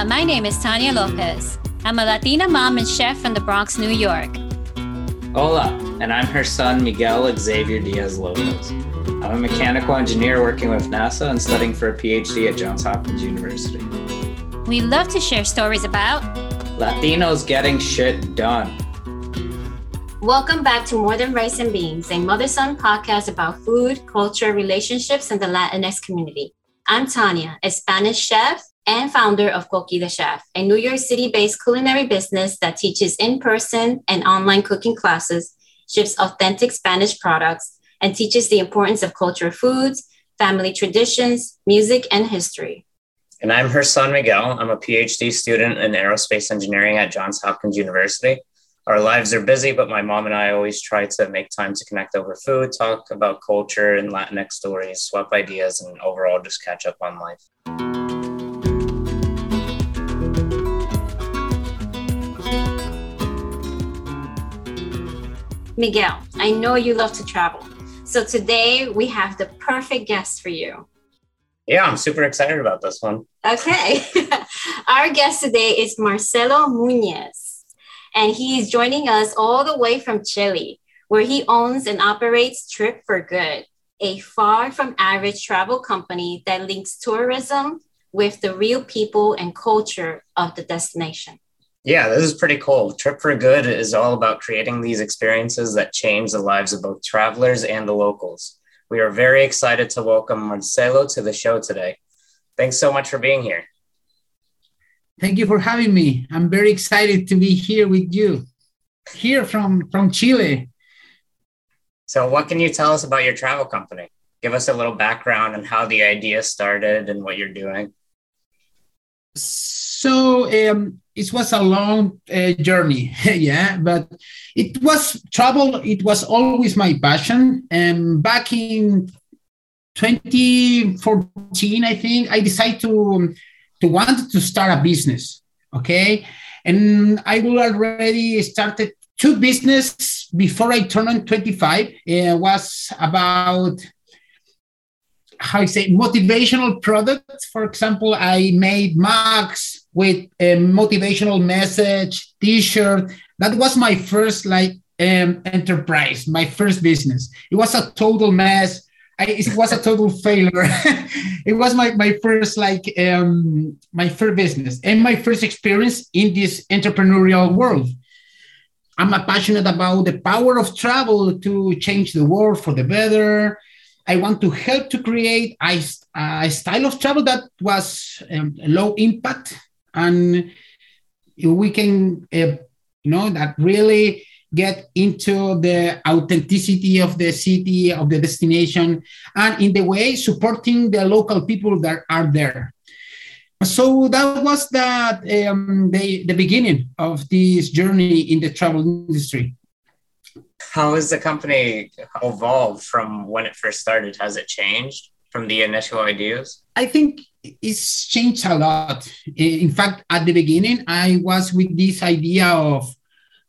Hola, my name is Tanya Lopez. I'm a Latina mom and chef from the Bronx, New York. Hola, and I'm her son, Miguel Xavier Diaz Lopez. I'm a mechanical engineer working with NASA and studying for a PhD at Johns Hopkins University. We love to share stories about Latinos getting shit done. Welcome back to More Than Rice and Beans, a mother son podcast about food, culture, relationships, and the Latinx community. I'm Tanya, a Spanish chef and founder of Coqui the Chef, a New York City based culinary business that teaches in person and online cooking classes, ships authentic Spanish products, and teaches the importance of cultural foods, family traditions, music, and history. And I'm her son, Miguel. I'm a PhD student in aerospace engineering at Johns Hopkins University. Our lives are busy, but my mom and I always try to make time to connect over food, talk about culture and Latinx stories, swap ideas, and overall just catch up on life. Miguel, I know you love to travel. So today we have the perfect guest for you. Yeah, I'm super excited about this one. Okay. Our guest today is Marcelo Muñez, and he is joining us all the way from Chile, where he owns and operates Trip for Good, a far from average travel company that links tourism with the real people and culture of the destination. Yeah, this is pretty cool. Trip for Good is all about creating these experiences that change the lives of both travelers and the locals. We are very excited to welcome Marcelo to the show today. Thanks so much for being here. Thank you for having me. I'm very excited to be here with you, here from, from Chile. So, what can you tell us about your travel company? Give us a little background on how the idea started and what you're doing. So, um, it was a long uh, journey yeah but it was travel it was always my passion and back in 2014 i think i decided to to want to start a business okay and i will already started two business before i turned 25 it was about how I say motivational products. For example, I made mugs with a motivational message, T-shirt. That was my first like um, enterprise, my first business. It was a total mess. I, it was a total failure. it was my, my first like um, my first business and my first experience in this entrepreneurial world. I'm passionate about the power of travel to change the world for the better I want to help to create a, a style of travel that was um, low impact and we can, uh, you know, that really get into the authenticity of the city, of the destination, and in the way supporting the local people that are there. So that was that um, the, the beginning of this journey in the travel industry how has the company evolved from when it first started? Has it changed from the initial ideas? I think it's changed a lot. Eh, in fact, at the beginning, I was with this idea of,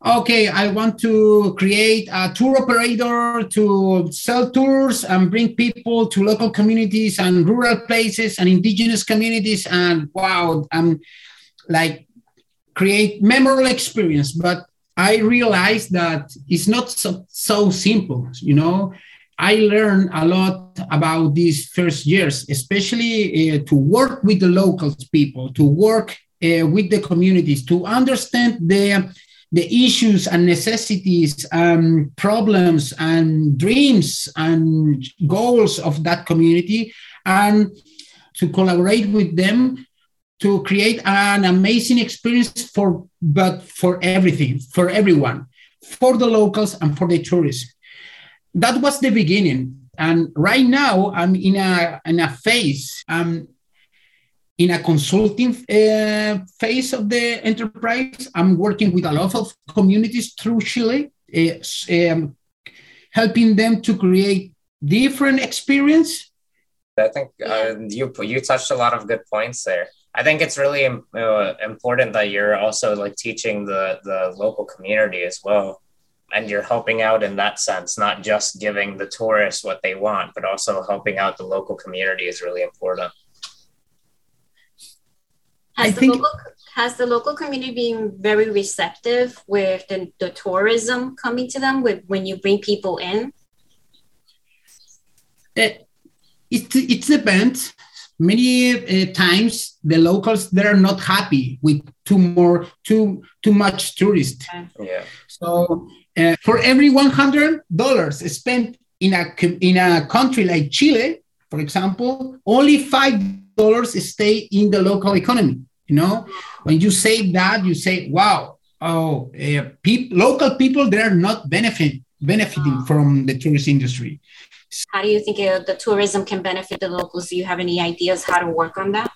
okay, I want to create a tour operator to sell tours and bring people to local communities and rural places and indigenous communities. And wow, I'm like create memorable experience. But I realized that it's not so, so simple, you know. I learned a lot about these first years, especially uh, to work with the local people, to work uh, with the communities, to understand the, the issues and necessities, and problems and dreams and goals of that community, and to collaborate with them to create an amazing experience for but for everything for everyone for the locals and for the tourists that was the beginning. And right now i'm in a in a phase um in a consulting uh, phase of the enterprise. I'm working with a lot of communities through chile uh, um, helping them to create different experience. I think uh, you you touched a lot of good points there. I think it's really uh, important that you're also like teaching the the local community as well, and you're helping out in that sense, not just giving the tourists what they want, but also helping out the local community is really important. Has I the think local has the local community been very receptive with the, the tourism coming to them with when you bring people in? Eh, it, it, it depends. Many uh, times the locals they're not happy with too more too too much tourist. Yeah. So uh, for every one hundred dollars spent in a in a country like Chile, for example, only five dollars stay in the local economy. You know, when you say that, you say, "Wow, oh, uh, peop- local people they're not benefit benefiting from the tourist industry." How do you think uh, the tourism can benefit the locals? Do you have any ideas how to work on that?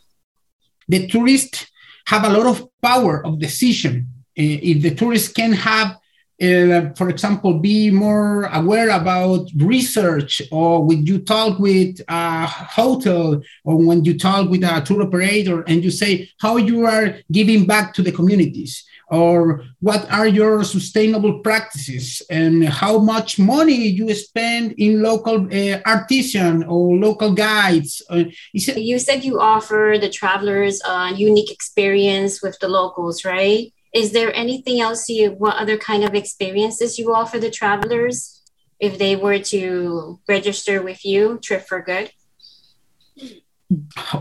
the tourists have a lot of power of decision. Uh, If the tourists can have, uh, for example, be more aware about research, or when you talk with a hotel, or when you talk with a tour operator, and you say how you are giving back to the communities, or what are your sustainable practices, and how much money you spend in local uh, artisan or local guides. Uh, You said you offer the travelers a unique experience with the locals, right? Is there anything else you, what other kind of experiences you offer the travelers if they were to register with you, Trip for Good?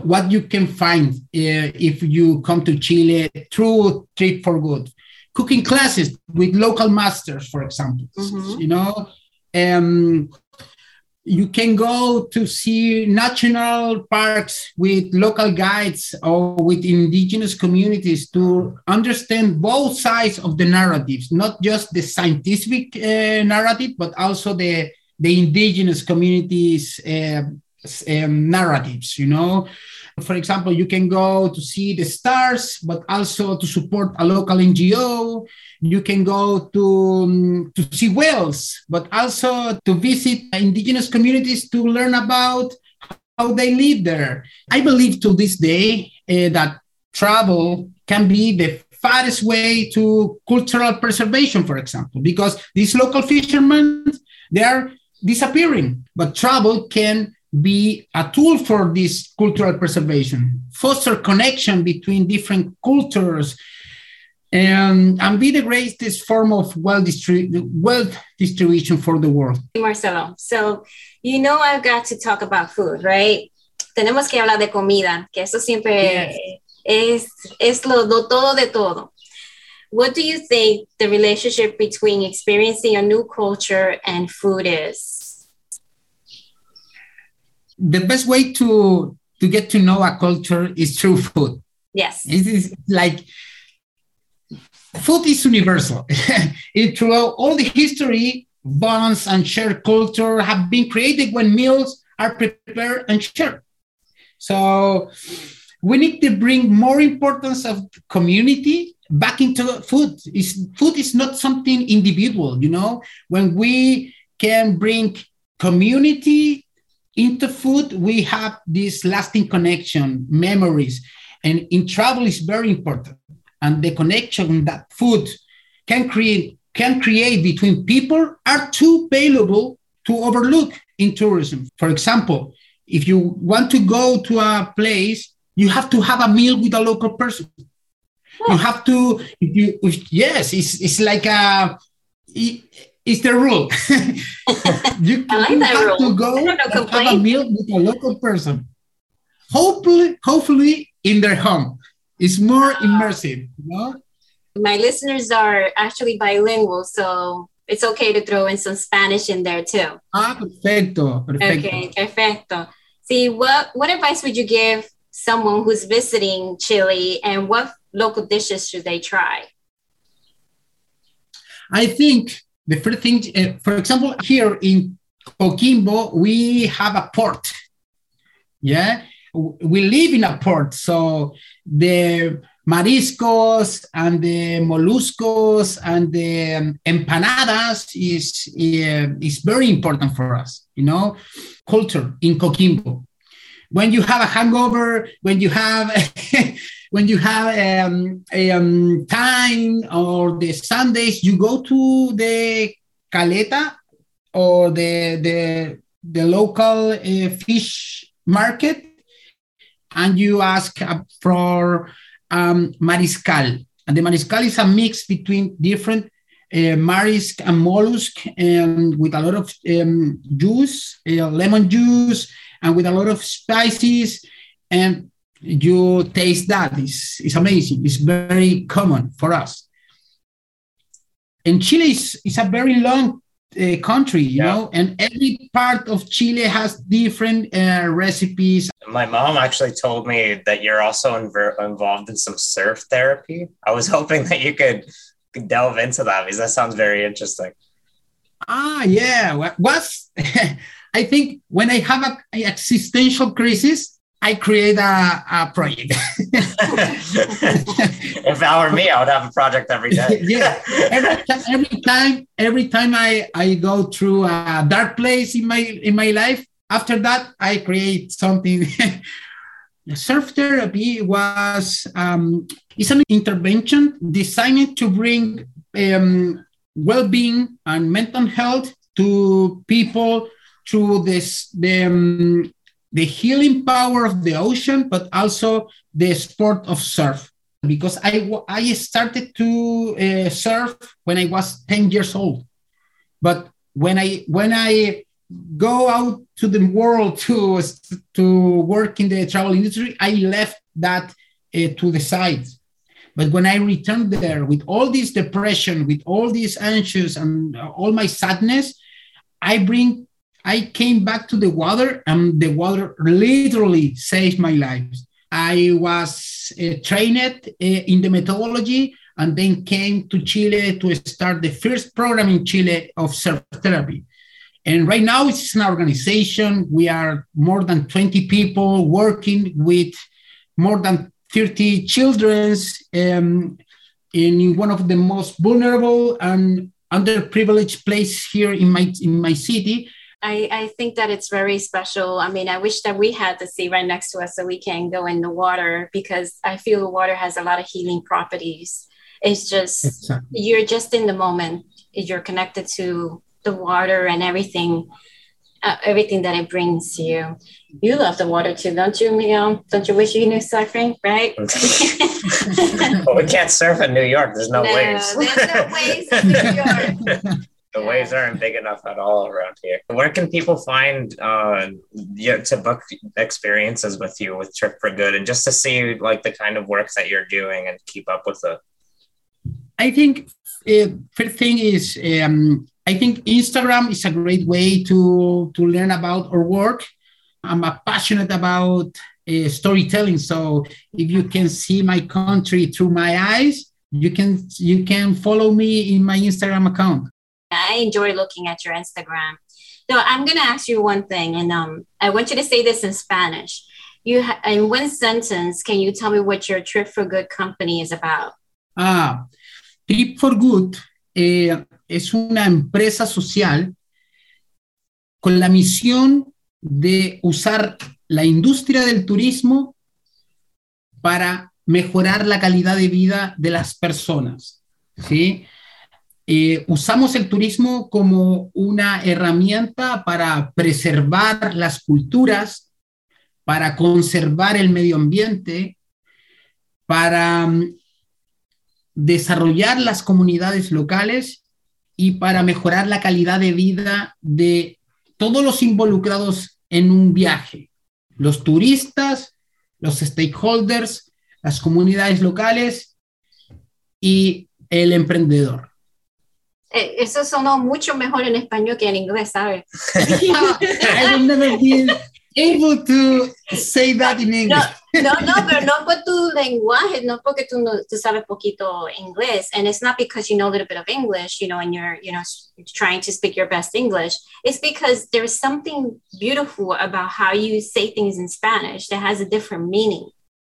What you can find uh, if you come to Chile through Trip for Good. Cooking classes with local masters, for example. Mhm. You know, um, you can go to see national parks with local guides or with indigenous communities to understand both sides of the narratives, not just the scientific uh, narrative, but also the, the indigenous communities' uh, um, narratives, you know. For example, you can go to see the stars, but also to support a local NGO. You can go to, um, to see whales, but also to visit indigenous communities to learn about how they live there. I believe to this day uh, that travel can be the fastest way to cultural preservation, for example, because these local fishermen, they are disappearing, but travel can be a tool for this cultural preservation, foster connection between different cultures, and, and be the greatest form of wealth, distri- wealth distribution for the world. Marcelo, so you know I've got to talk about food, right? Tenemos que hablar de comida, que eso siempre es, es lo, lo todo de todo. What do you think the relationship between experiencing a new culture and food is? The best way to, to get to know a culture is through food. Yes. It is like food is universal. it throughout all the history, bonds and shared culture have been created when meals are prepared and shared. So we need to bring more importance of community back into food. Is food is not something individual, you know. When we can bring community into food, we have this lasting connection, memories, and in travel is very important. And the connection that food can create can create between people are too valuable to overlook in tourism. For example, if you want to go to a place, you have to have a meal with a local person. You have to, you, yes, it's, it's like a, it, it's the rule. you, I like have rule. to go and have a meal with a local person. Hopefully, hopefully in their home. It's more immersive, you know? My listeners are actually bilingual, so it's okay to throw in some Spanish in there too. Ah, perfecto, perfecto. Okay, perfecto. See, what what advice would you give someone who's visiting Chile, and what local dishes should they try? I think the first thing, uh, for example, here in Coquimbo, we have a port. Yeah, we live in a port, so the mariscos and the moluscos and the um, empanadas is uh, is very important for us. You know, culture in Coquimbo. When you have a hangover, when you have when you have um, a, um, time or the Sundays, you go to the caleta or the the the local uh, fish market, and you ask for um, mariscal. And the mariscal is a mix between different uh, marisk and mollusk and with a lot of um, juice, uh, lemon juice, and with a lot of spices. And you taste that. It's, it's amazing. It's very common for us. And Chile is, is a very long uh, country, you yeah. know, and every part of Chile has different uh, recipes. My mom actually told me that you're also inv- involved in some surf therapy. I was hoping that you could delve into that because that sounds very interesting. Ah, yeah. Was I think when I have a, a existential crisis, I create a, a project. if that were me, I would have a project every day. yeah, every, every time, every time I, I go through a dark place in my in my life, after that I create something. Surf therapy was um, it's an intervention designed to bring um, well-being and mental health to people through this the um, the healing power of the ocean, but also the sport of surf. Because I, I started to uh, surf when I was 10 years old. But when I, when I go out to the world to, to work in the travel industry, I left that uh, to the side. But when I returned there with all this depression, with all this anxious and all my sadness, I bring I came back to the water, and the water literally saved my life. I was uh, trained uh, in the methodology and then came to Chile to start the first program in Chile of surf therapy. And right now it's an organization. We are more than 20 people working with more than 30 children um, in one of the most vulnerable and underprivileged places here in my, in my city. I, I think that it's very special. I mean, I wish that we had the sea right next to us so we can go in the water because I feel the water has a lot of healing properties. It's just, exactly. you're just in the moment. You're connected to the water and everything, uh, everything that it brings you. You love the water too, don't you, Miguel? Don't you wish you knew surfing, right? well, we can't surf in New York. There's no, no waves. There's no waves in New York. The yeah. waves aren't big enough at all around here. Where can people find uh, you know, to book experiences with you with Trip for Good and just to see like the kind of work that you're doing and keep up with it? I think uh, first thing is um, I think Instagram is a great way to to learn about our work. I'm a passionate about uh, storytelling, so if you can see my country through my eyes, you can you can follow me in my Instagram account. I enjoy looking at your Instagram. So I'm going to ask you one thing, and um, I want you to say this in Spanish. You ha- in one sentence, can you tell me what your Trip for Good company is about? Ah, Trip for Good eh, es una empresa social con la misión de usar la industria del turismo para mejorar la calidad de vida de las personas, ¿sí? Eh, usamos el turismo como una herramienta para preservar las culturas, para conservar el medio ambiente, para mm, desarrollar las comunidades locales y para mejorar la calidad de vida de todos los involucrados en un viaje, los turistas, los stakeholders, las comunidades locales y el emprendedor. Eh, eso sonó mucho mejor en español que en inglés, ¿sabes? I will never be able to say that in English. No, no, no, pero no por tu lenguaje, no porque tú, no, tú sabes poquito inglés. And it's not because you know a little bit of English, you know, and you're, you know, trying to speak your best English. It's because there's something beautiful about how you say things in Spanish that has a different meaning,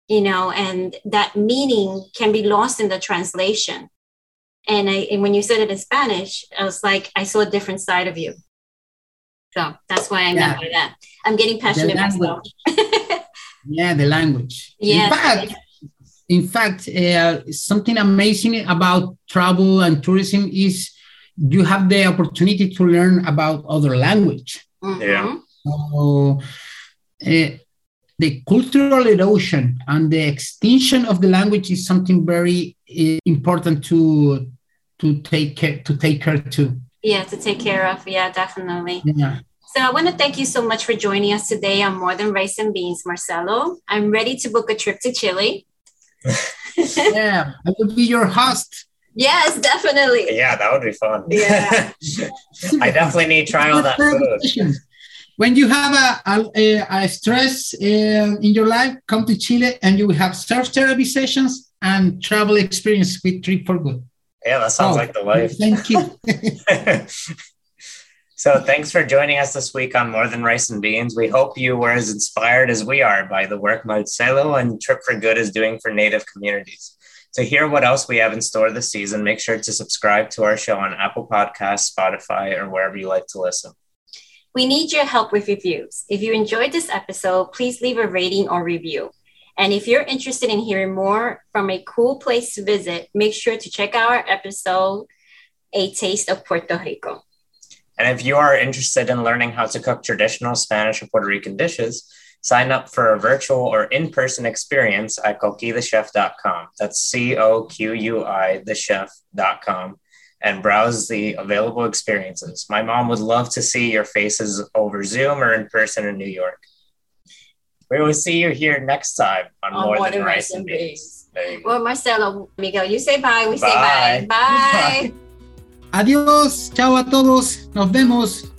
you know, and that meaning can be lost in the translation. And, I, and when you said it in Spanish, I was like, I saw a different side of you. So that's why I yeah. meant by that. I'm getting passionate myself. yeah, the language. Yeah. In fact, in fact uh, something amazing about travel and tourism is you have the opportunity to learn about other language. Mm-hmm. Yeah. So, uh, the cultural erosion and the extinction of the language is something very uh, important to to take care to take care to. Yeah, to take care of. Yeah, definitely. Yeah. So I want to thank you so much for joining us today on More Than Rice and Beans, Marcelo. I'm ready to book a trip to Chile. yeah, I will be your host. Yes, definitely. Yeah, that would be fun. Yeah. I definitely need to try all that food. When you have a, a, a stress uh, in your life, come to Chile and you will have surf therapy sessions and travel experience with Trip for Good. Yeah, that sounds oh, like the life. Thank you. so, thanks for joining us this week on More Than Rice and Beans. We hope you were as inspired as we are by the work Marcelo and Trip for Good is doing for Native communities. To hear what else we have in store this season, make sure to subscribe to our show on Apple Podcasts, Spotify, or wherever you like to listen. We need your help with reviews. If you enjoyed this episode, please leave a rating or review. And if you're interested in hearing more from a cool place to visit, make sure to check out our episode, A Taste of Puerto Rico. And if you are interested in learning how to cook traditional Spanish or Puerto Rican dishes, sign up for a virtual or in person experience at coquithechef.com. That's C O Q U I, thechef.com and browse the available experiences. My mom would love to see your faces over Zoom or in person in New York. We will see you here next time on, on More, More, Than, Rice and Beans. Well, Marcelo, Miguel, you say bye. We bye. say bye. Bye. bye. Adiós. Chao a todos. Nos vemos.